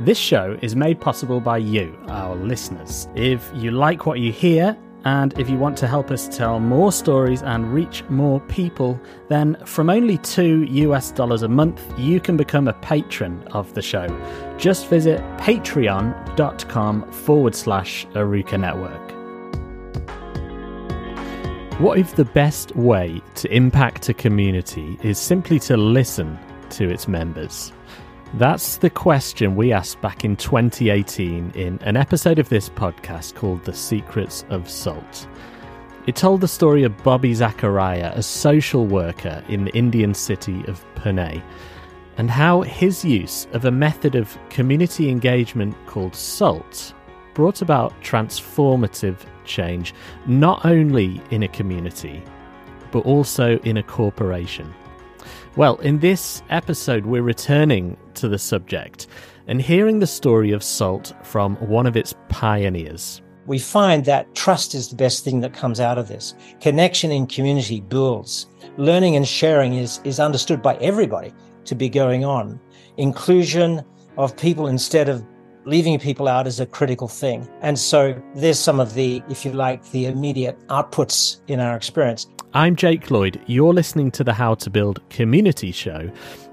This show is made possible by you, our listeners. If you like what you hear, and if you want to help us tell more stories and reach more people, then from only two US dollars a month, you can become a patron of the show. Just visit patreon.com forward slash Arukah Network. What if the best way to impact a community is simply to listen to its members? That's the question we asked back in 2018 in an episode of this podcast called The Secrets of Salt. It told the story of Bobby Zachariah, a social worker in the Indian city of Pune, and how his use of a method of community engagement called SALT brought about transformative change, not only in a community, but also in a corporation. Well, in this episode, we're returning to the subject and hearing the story of salt from one of its pioneers. We find that trust is the best thing that comes out of this. Connection in community builds. Learning and sharing is, is understood by everybody to be going on. Inclusion of people instead of leaving people out is a critical thing. And so there's some of the, if you like, the immediate outputs in our experience. I'm Jake Lloyd. You're listening to the How to Build Community show.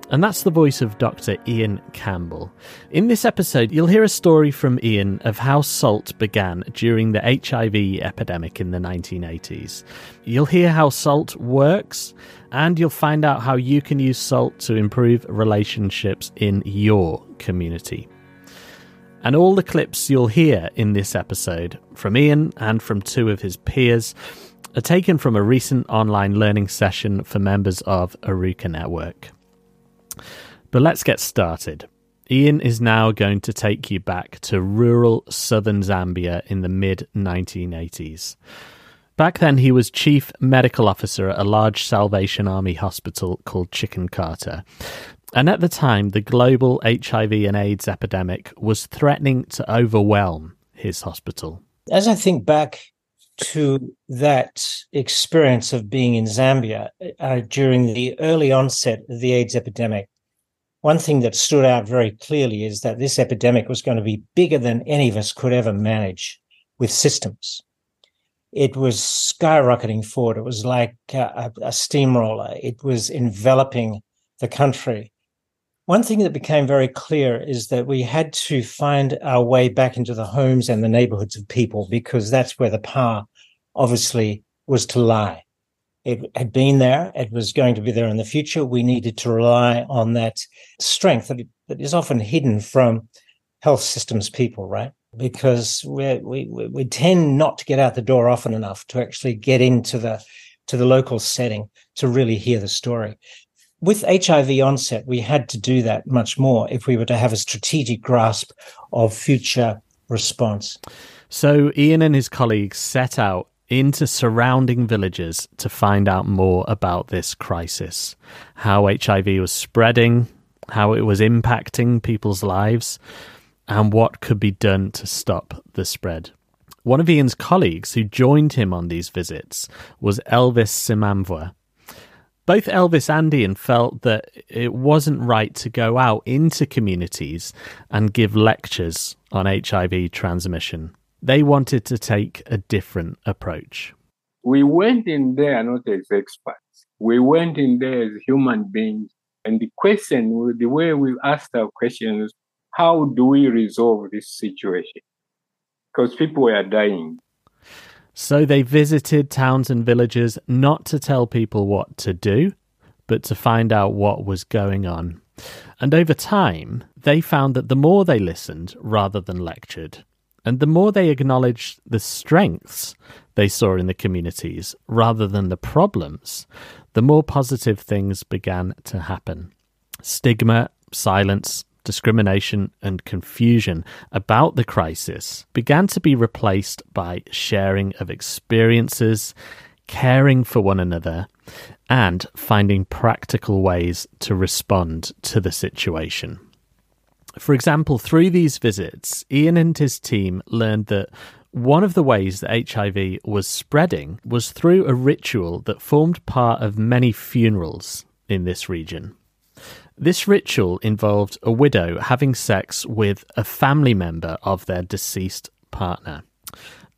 And that's the voice of Dr. Ian Campbell. In this episode, you'll hear a story from Ian of how SALT began during the HIV epidemic in the 1980s. You'll hear how SALT works, and you'll find out how you can use SALT to improve relationships in your community. And all the clips you'll hear in this episode from Ian and from two of his peers are taken from a recent online learning session for members of Arukah Network. But let's get started. Ian is now going to take you back to rural southern Zambia in the mid 1980s. Back then, he was chief medical officer at a large Salvation Army hospital called Chikankata. And at the time, the global HIV and AIDS epidemic was threatening to overwhelm his hospital. As I think back to that experience of being in Zambia uh, during the early onset of the AIDS epidemic, one thing that stood out very clearly is that this epidemic was going to be bigger than any of us could ever manage with systems. It was skyrocketing forward. It was like a, a steamroller. It was enveloping the country. One thing that became very clear is that we had to find our way back into the homes and the neighborhoods of people because that's where the power obviously was to lie. It had been there. It was going to be there in the future. We needed to rely on that strength that, that is often hidden from health systems people, right? Because we we we tend not to get out the door often enough to actually get into the to the local setting to really hear the story. With HIV onset, we had to do that much more if we were to have a strategic grasp of future response. So Ian and his colleagues set out into surrounding villages to find out more about this crisis, how HIV was spreading, how it was impacting people's lives, and what could be done to stop the spread. One of Ian's colleagues who joined him on these visits was Elvis Simamvwa. Both Elvis and Ian felt that it wasn't right to go out into communities and give lectures on HIV transmission they wanted to take a different approach. We went in there not as experts. We went in there as human beings. And the question, the way we asked our questions, how do we resolve this situation? Because people were dying. So they visited towns and villages not to tell people what to do, but to find out what was going on. And over time, they found that the more they listened rather than lectured, and the more they acknowledged the strengths they saw in the communities rather than the problems, the more positive things began to happen. Stigma, silence, discrimination, and confusion about the crisis began to be replaced by sharing of experiences, caring for one another, and finding practical ways to respond to the situation. For example, through these visits, Ian and his team learned that one of the ways that HIV was spreading was through a ritual that formed part of many funerals in this region. This ritual involved a widow having sex with a family member of their deceased partner.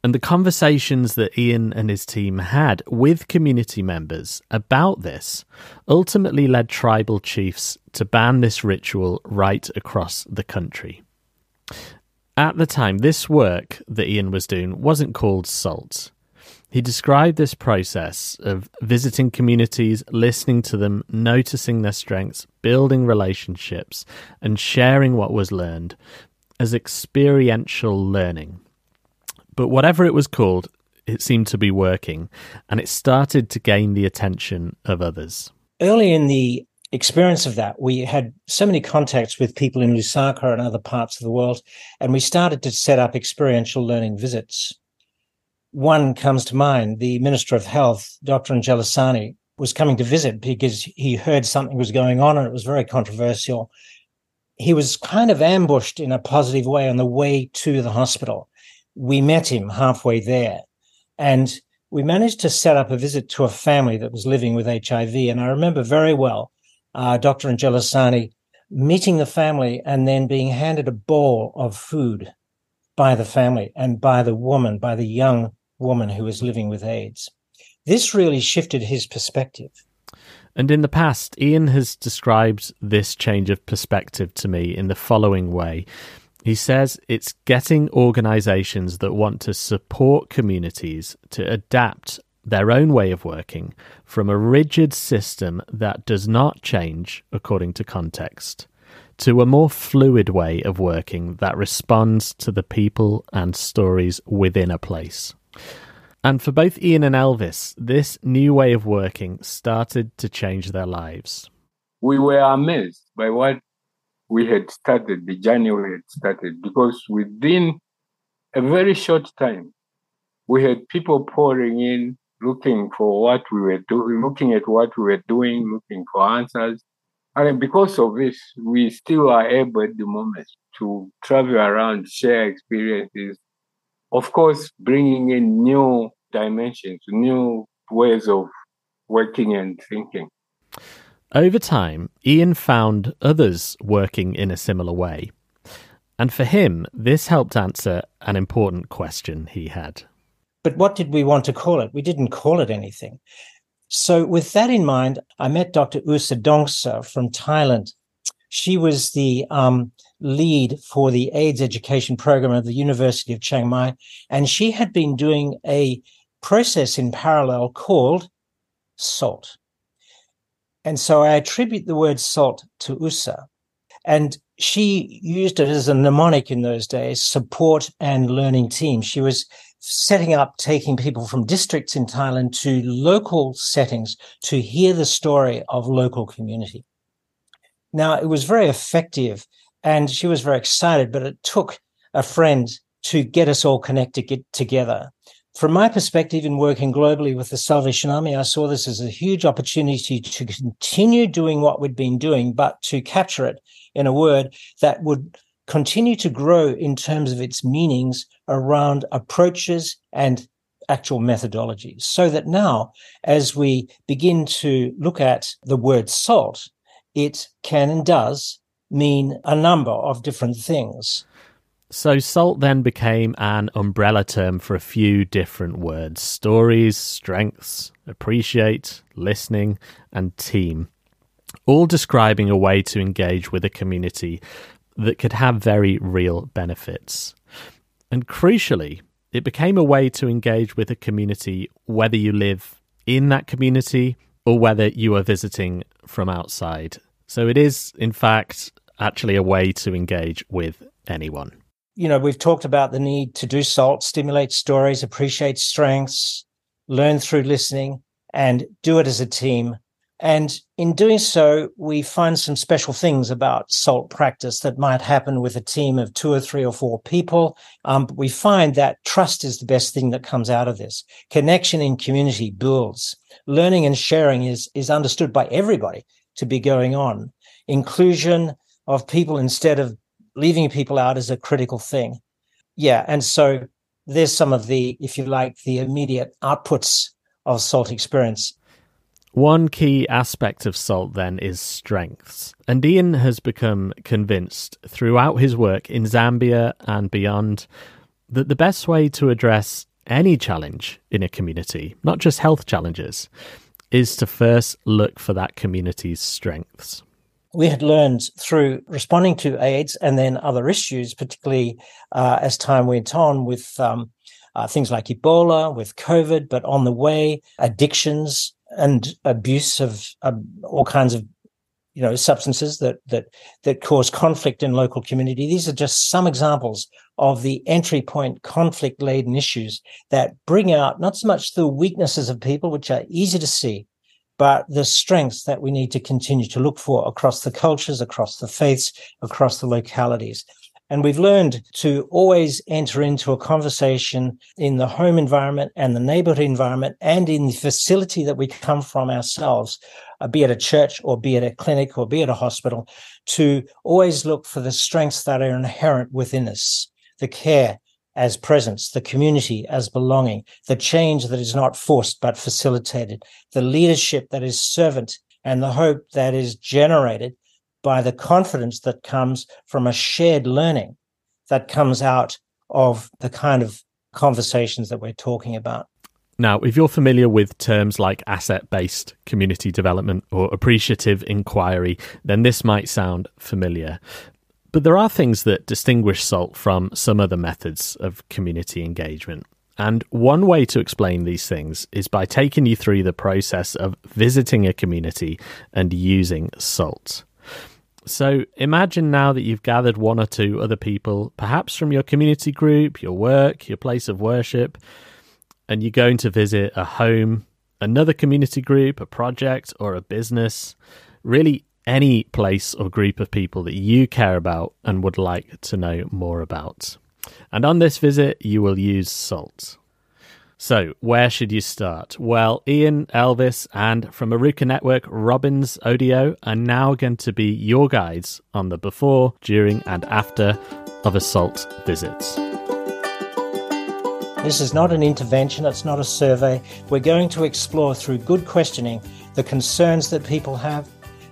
And the conversations that Ian and his team had with community members about this ultimately led tribal chiefs to ban this ritual right across the country. At the time, this work that Ian was doing wasn't called SALT. He described this process of visiting communities, listening to them, noticing their strengths, building relationships, and sharing what was learned as experiential learning. But whatever it was called, it seemed to be working, and it started to gain the attention of others. Early in the experience of that, we had so many contacts with people in Lusaka and other parts of the world, and we started to set up experiential learning visits. One comes to mind the Minister of Health, Dr. Ngelisani, was coming to visit because he heard something was going on and it was very controversial. He was kind of ambushed in a positive way on the way to the hospital we met him halfway there and we managed to set up a visit to a family that was living with HIV. And I remember very well uh, Dr. Ngelisani meeting the family and then being handed a bowl of food by the family and by the woman, by the young woman who was living with AIDS. This really shifted his perspective. And in the past, Ian has described this change of perspective to me in the following way. He says it's getting organizations that want to support communities to adapt their own way of working from a rigid system that does not change according to context to a more fluid way of working that responds to the people and stories within a place. And for both Ian and Elvis, this new way of working started to change their lives. We were amazed by what we had started, the journey we had started, because within a very short time, we had people pouring in, looking for what we were doing, looking at what we were doing, looking for answers. And because of this, we still are able at the moment to travel around, share experiences, of course, bringing in new dimensions, new ways of working and thinking. Over time, Ian found others working in a similar way. And for him, this helped answer an important question he had. But what did we want to call it? We didn't call it anything. So, with that in mind, I met Dr. Usa Duongsaa from Thailand. She was the um, lead for the AIDS education program at the University of Chiang Mai, and she had been doing a process in parallel called SALT. And so I attribute the word salt to Usa. And she used it as a mnemonic in those days support and learning team. She was setting up, taking people from districts in Thailand to local settings to hear the story of local community. Now, it was very effective and she was very excited, but it took a friend to get us all connected get together from my perspective in working globally with the Salvation Army, I saw this as a huge opportunity to continue doing what we'd been doing, but to capture it in a word that would continue to grow in terms of its meanings around approaches and actual methodologies. So that now, as we begin to look at the word salt, it can and does mean a number of different things. So, SALT then became an umbrella term for a few different words stories, strengths, appreciate, listening, and team, all describing a way to engage with a community that could have very real benefits. And crucially, it became a way to engage with a community whether you live in that community or whether you are visiting from outside. So, it is, in fact, actually a way to engage with anyone you know, we've talked about the need to do SALT, stimulate stories, appreciate strengths, learn through listening, and do it as a team. And in doing so, we find some special things about SALT practice that might happen with a team of two or three or four people. Um, we find that trust is the best thing that comes out of this. Connection in community builds. Learning and sharing is, is understood by everybody to be going on. Inclusion of people instead of leaving people out is a critical thing. Yeah. And so there's some of the, if you like, the immediate outputs of SALT experience. One key aspect of SALT then is strengths. And Ian has become convinced throughout his work in Zambia and beyond that the best way to address any challenge in a community, not just health challenges, is to first look for that community's strengths. We had learned through responding to AIDS and then other issues, particularly uh, as time went on with um, uh, things like Ebola, with COVID, but on the way, addictions, and abuse of um, all kinds of you know substances that that that cause conflict in local community. These are just some examples of the entry point conflict laden issues that bring out not so much the weaknesses of people which are easy to see but the strengths that we need to continue to look for across the cultures across the faiths across the localities and we've learned to always enter into a conversation in the home environment and the neighborhood environment and in the facility that we come from ourselves, uh, be it a church or be it a clinic or be it a hospital, to always look for the strengths that are inherent within us, the care as presence, the community as belonging, the change that is not forced but facilitated, the leadership that is servant and the hope that is generated by the confidence that comes from a shared learning that comes out of the kind of conversations that we're talking about. Now, if you're familiar with terms like asset based community development or appreciative inquiry, then this might sound familiar. But there are things that distinguish SALT from some other methods of community engagement. And one way to explain these things is by taking you through the process of visiting a community and using SALT. So imagine now that you've gathered one or two other people, perhaps from your community group, your work, your place of worship, and you're going to visit a home, another community group, a project, or a business. Really, any place or group of people that you care about and would like to know more about. And on this visit, you will use SALT. So, where should you start? Well, Ian, Elvis, and from Arukah Network, Robbins Odio are now going to be your guides on the before, during, and after of assault visits. This is not an intervention, it's not a survey. We're going to explore through good questioning the concerns that people have,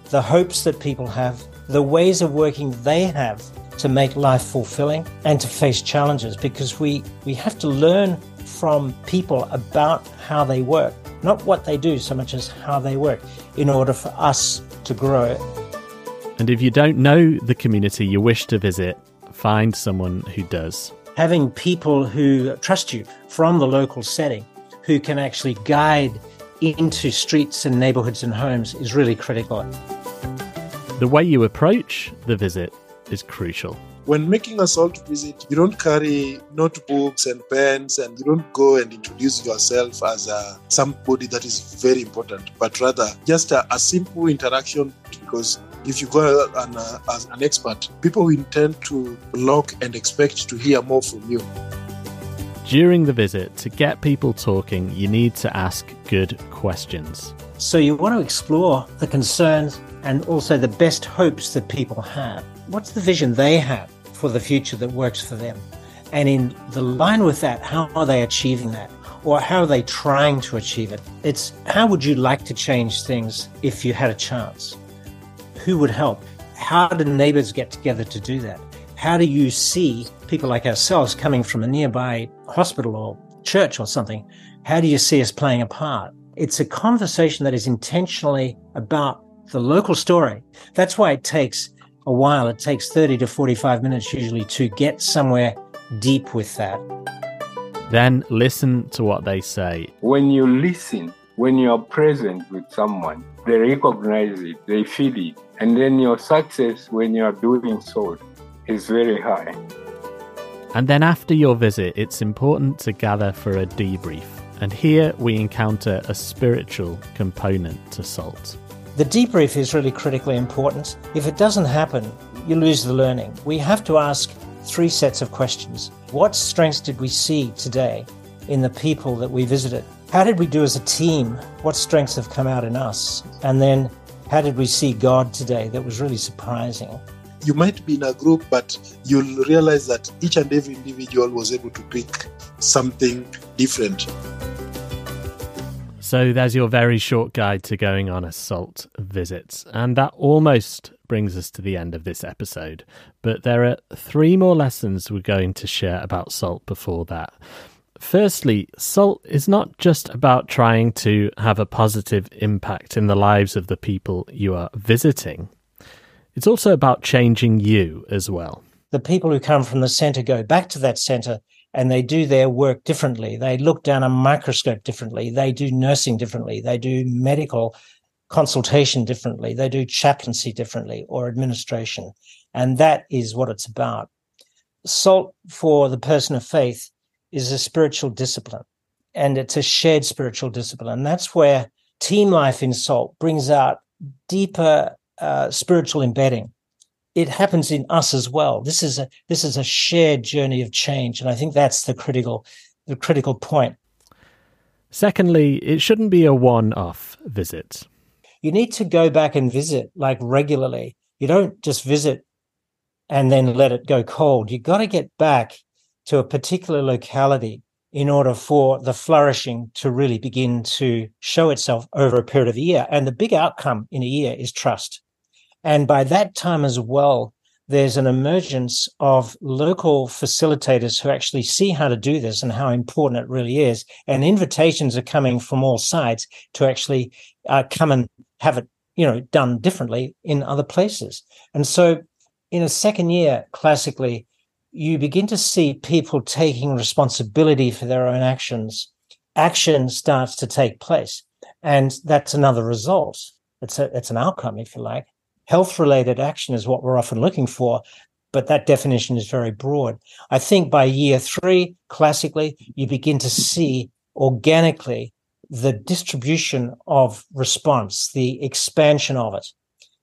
the hopes that people have, the ways of working they have to make life fulfilling and to face challenges because we, we have to learn from people about how they work, not what they do so much as how they work, in order for us to grow. And if you don't know the community you wish to visit, find someone who does. Having people who trust you from the local setting, who can actually guide into streets and neighborhoods and homes is really critical. The way you approach the visit is crucial when making a salt visit, you don't carry notebooks and pens and you don't go and introduce yourself as a, somebody that is very important, but rather just a, a simple interaction because if you go an, uh, as an expert, people will intend to look and expect to hear more from you. During the visit, to get people talking, you need to ask good questions. So, you want to explore the concerns and also the best hopes that people have. What's the vision they have for the future that works for them? And in the line with that, how are they achieving that? Or how are they trying to achieve it? It's how would you like to change things if you had a chance? Who would help? How do neighbors get together to do that? How do you see people like ourselves coming from a nearby hospital or church or something? How do you see us playing a part? It's a conversation that is intentionally about the local story. That's why it takes a while. It takes 30 to 45 minutes usually to get somewhere deep with that. Then listen to what they say. When you listen, when you are present with someone, they recognize it, they feel it. And then your success when you are doing so is very high. And then after your visit, it's important to gather for a debrief. And here we encounter a spiritual component to SALT. The debrief is really critically important. If it doesn't happen, you lose the learning. We have to ask three sets of questions. What strengths did we see today in the people that we visited? How did we do as a team? What strengths have come out in us? And then how did we see God today that was really surprising? You might be in a group, but you'll realize that each and every individual was able to pick something different. So there's your very short guide to going on a SALT visit. And that almost brings us to the end of this episode. But there are three more lessons we're going to share about SALT before that. Firstly, SALT is not just about trying to have a positive impact in the lives of the people you are visiting, it's also about changing you as well. The people who come from the center go back to that center and they do their work differently. They look down a microscope differently. They do nursing differently. They do medical consultation differently. They do chaplaincy differently or administration. And that is what it's about. Salt for the person of faith is a spiritual discipline and it's a shared spiritual discipline. And that's where team life in salt brings out deeper uh, spiritual embedding it happens in us as well. This is a this is a shared journey of change, and I think that's the critical the critical point. Secondly, it shouldn't be a one-off visit. You need to go back and visit like regularly. You don't just visit and then let it go cold. You've got to get back to a particular locality in order for the flourishing to really begin to show itself over a period of a year. And the big outcome in a year is trust. And by that time as well, there's an emergence of local facilitators who actually see how to do this and how important it really is. And invitations are coming from all sides to actually uh, come and have it, you know, done differently in other places. And so in a second year, classically, you begin to see people taking responsibility for their own actions. Action starts to take place. And that's another result. It's a, it's an outcome, if you like health related action is what we're often looking for, but that definition is very broad. I think by year three, classically, you begin to see organically the distribution of response, the expansion of it.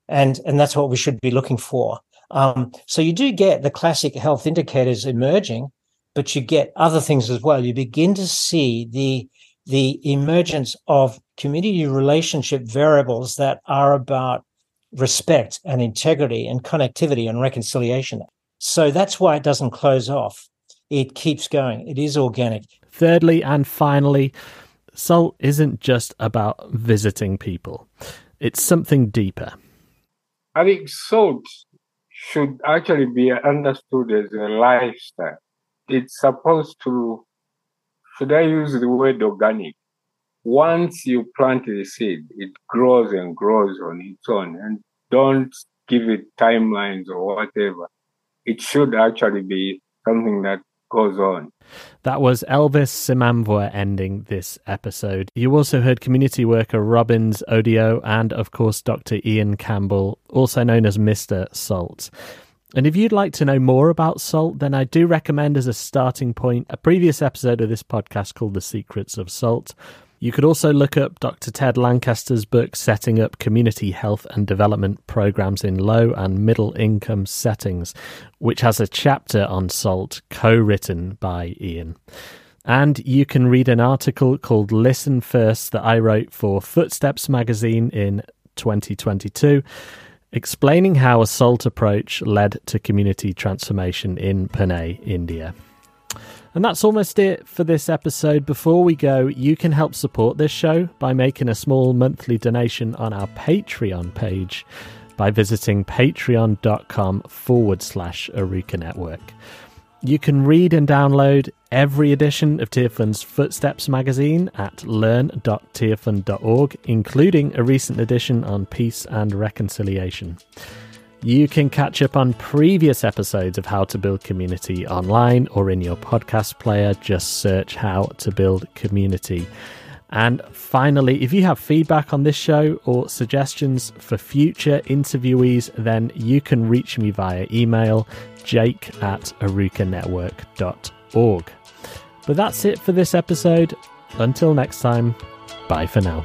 And, and that's what we should be looking for. Um, so you do get the classic health indicators emerging, but you get other things as well. You begin to see the, the emergence of community relationship variables that are about respect and integrity and connectivity and reconciliation. So that's why it doesn't close off. It keeps going. It is organic. Thirdly, and finally, SALT isn't just about visiting people, it's something deeper. I think SALT should actually be understood as a lifestyle. It's supposed to, should I use the word organic? Once you plant the seed, it grows and grows on its own. And don't give it timelines or whatever. It should actually be something that goes on. That was Elvis Simamvwa ending this episode. You also heard community worker Robbins Odio and, of course, Dr. Ian Campbell, also known as Mr. Salt. And if you'd like to know more about salt, then I do recommend as a starting point a previous episode of this podcast called The Secrets of Salt. You could also look up Dr. Ted Lankester's book, Setting Up Community Health and Development Programs in Low and Middle Income Settings, which has a chapter on salt co written by Ian. And you can read an article called Listen First that I wrote for Footsteps magazine in 2022 explaining how a SALT approach led to community transformation in Pune, India. And that's almost it for this episode. Before we go, you can help support this show by making a small monthly donation on our Patreon page by visiting patreon.com forward slash Arukah Network. You can read and download every edition of Tearfund's Footsteps magazine at learn.tearfund.org, including a recent edition on peace and reconciliation. You can catch up on previous episodes of How to Build Community online or in your podcast player. Just search How to Build Community. And finally, if you have feedback on this show or suggestions for future interviewees, then you can reach me via email jake at arukahnetwork.org. But that's it for this episode. Until next time, bye for now.